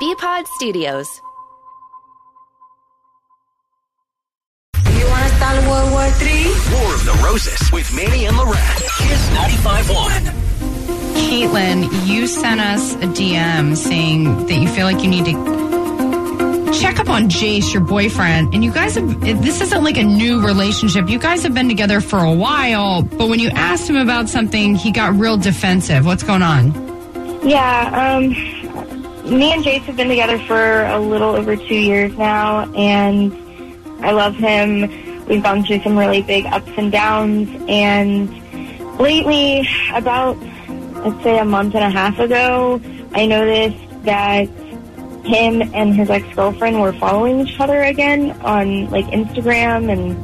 Bpod Studios. Do you want to start World War Three? More of the Roses with Manny and Lorette. Kiss 95.1. Kaitlyn, you sent us a DM saying that you feel like you need to check up on Jace, your boyfriend. And you guys have, this isn't like a new relationship. You guys have been together for a while, but when you asked him about something, he got real defensive. What's going on? Yeah, um, me and Jace have been together for a little over two years now, and I love him. We've gone through some really big ups and downs, and lately, about, I'd say a month and a half ago, I noticed that him and his ex-girlfriend were following each other again on, like, Instagram and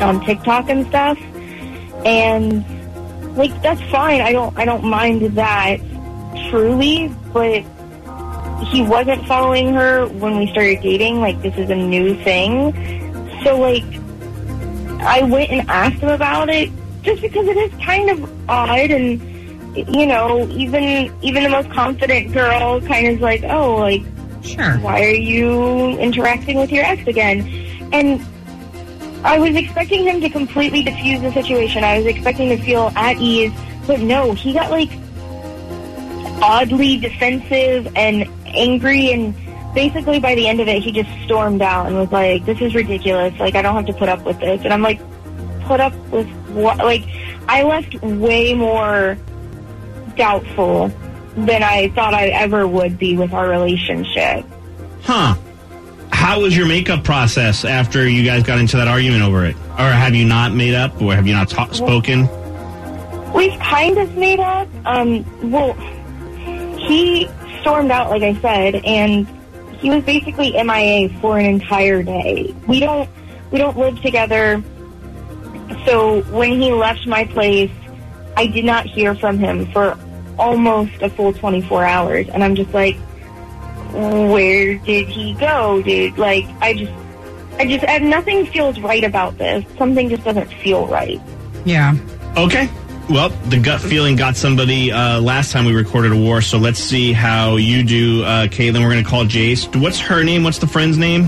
on TikTok and stuff. And, like, that's fine. I don't, I don't mind that truly, but he wasn't following her when we started dating. Like, this is a new thing. So, like, I went and asked him about it just because it is kind of odd and, you know, even, even the most confident girl kind of is like, oh, like, Sure. why are you interacting with your ex again? And I was expecting him to completely diffuse the situation. I was expecting to feel at ease, but no, he got like oddly defensive and angry and basically by the end of it he just stormed out and was like, This is ridiculous, like I don't have to put up with this and I'm like, Put up with what like I left way more doubtful than I thought I ever would be with our relationship. Huh. How was your makeup process after you guys got into that argument over it? Or have you not made up? Or have you not ta- spoken? We've kind of made up. Um, well, he stormed out, like I said, and he was basically MIA for an entire day. We don't we don't live together, so when he left my place, I did not hear from him for almost a full 24 hours, and I'm just like, where did he go, dude? Like, I just. I just, and nothing feels right about this. Something just doesn't feel right. Yeah. Okay. Well, the gut feeling got somebody uh, last time we recorded a war, so let's see how you do, uh, Kaitlyn. We're going to call Jace. What's her name? What's the friend's name?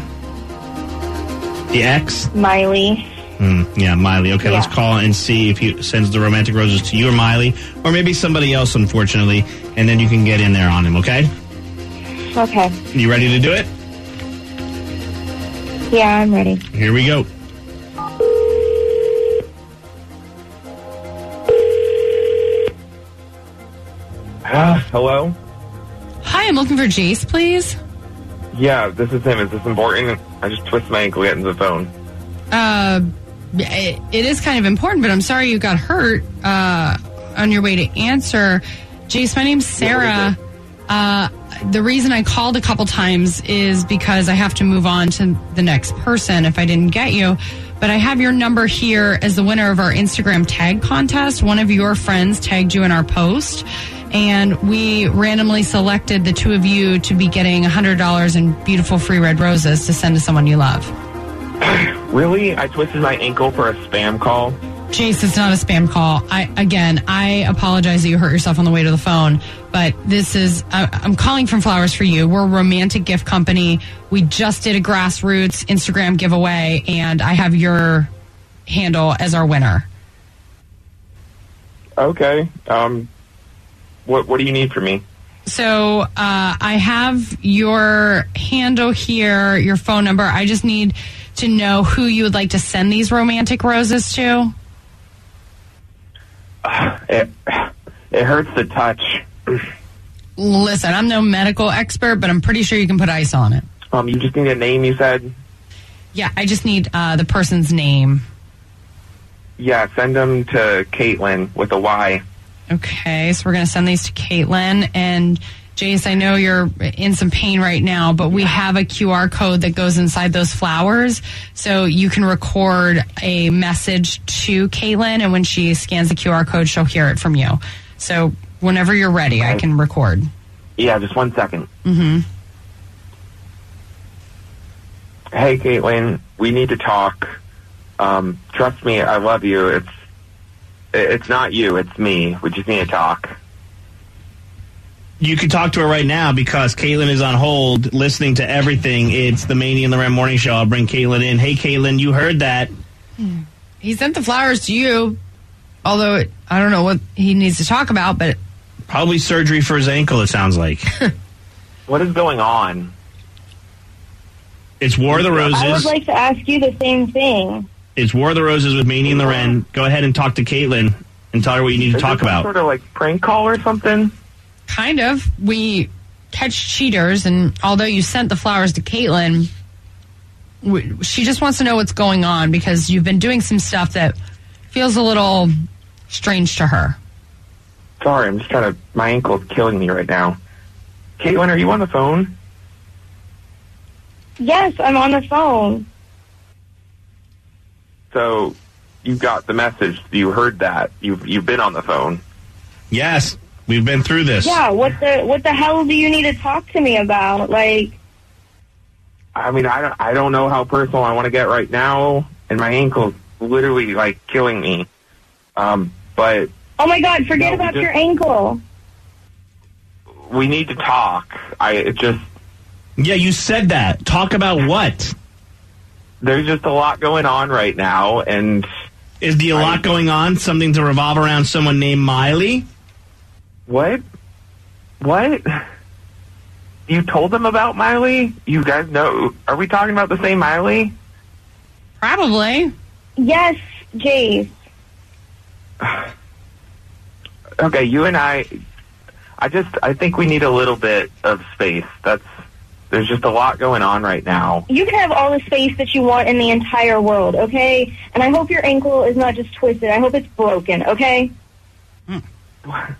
The ex? Miley. Hmm, yeah, Miley. Okay, let's call and see if he sends the romantic roses to you or Miley, or maybe somebody else, unfortunately, and then you can get in there on him, okay? Okay. You ready to do it? Yeah, I'm ready. Here we go. Ah, hello? Hi, I'm looking for Jace, please. Yeah, this is him. Is this important? I just twisted my ankle getting the phone. Uh, it, it is kind of important, but I'm sorry you got hurt uh, on your way to answer. Jace, my name's Sarah. Uh, the reason I called a couple times is because I have to move on to the next person if I didn't get you. But I have your number here as the winner of our Instagram tag contest. One of your friends tagged you in our post, and we randomly selected the two of you to be getting $100 in beautiful free red roses to send to someone you love. Really? I twisted my ankle for a spam call? Jace, it's not a spam call. I again, I apologize that you hurt yourself on the way to the phone, but this is I, I'm calling from Flowers for You. We're a romantic gift company. We just did a grassroots Instagram giveaway, and I have your handle as our winner. Okay. Um, what, what do you need from me? So uh, I have your handle here, your phone number. I just need to know who you would like to send these romantic roses to. It, it hurts to touch. Listen, I'm no medical expert, but I'm pretty sure you can put ice on it. Um, you just need a name, you said? Yeah, I just need uh, the person's name. Yeah, send them to Kaitlyn with a Y. Okay, so we're going to send these to Kaitlyn. And Jace, I know you're in some pain right now, but we have a QR code that goes inside those flowers. So you can record a message to Kaitlyn, and when she scans the QR code, she'll hear it from you. So whenever you're ready, I can record. Yeah, just one second. Mm-hmm. Hey, Kaitlyn, we need to talk. Um, trust me, I love you. It's it's not you, it's me. We just need to talk. You can talk to her right now because Kaitlyn is on hold, listening to everything. It's the Maney and Loren Morning Show. I'll bring Kaitlyn in. Hey, Kaitlyn, you heard that? Hmm. He sent the flowers to you, although it, I don't know what he needs to talk about, but Probably surgery for his ankle. It sounds like What is going on? it's War of the Roses. I would Roses. like to ask you the same thing. It's War of the Roses with Maney and Loren. Go ahead and talk to Kaitlyn and tell her what you need to Is talk this some about. Sort of like prank call or something. kind of. We catch cheaters, and although you sent the flowers to Kaitlyn, we, she just wants to know what's going on because you've been doing some stuff that feels a little strange to her. Sorry, I'm just trying to. My ankle's killing me right now. Kaitlyn, are you on the phone? Yes, I'm on the phone. So you got the message. You heard that. You've you've been on the phone. Yes, we've been through this. Yeah, what the what the hell do you need to talk to me about? Like, I mean, I don't, I don't know how personal I want to get right now, and my ankle's literally like killing me. Um, but oh my god, forget No, about just- your ankle. we need to talk. I it just Yeah, you said that. Talk about what? There's just a lot going on right now, and Is the a I- lot going on? Something to revolve around someone named Miley? what? What? You told them about Miley? You guys know? Are we talking about the same Miley? Probably. Yes, Jace. Okay, you and I. I just I think we need a little bit of space. That's there's just a lot going on right now. You can have all the space that you want in the entire world, okay? And I hope your ankle is not just twisted. I hope it's broken, okay? Hmm.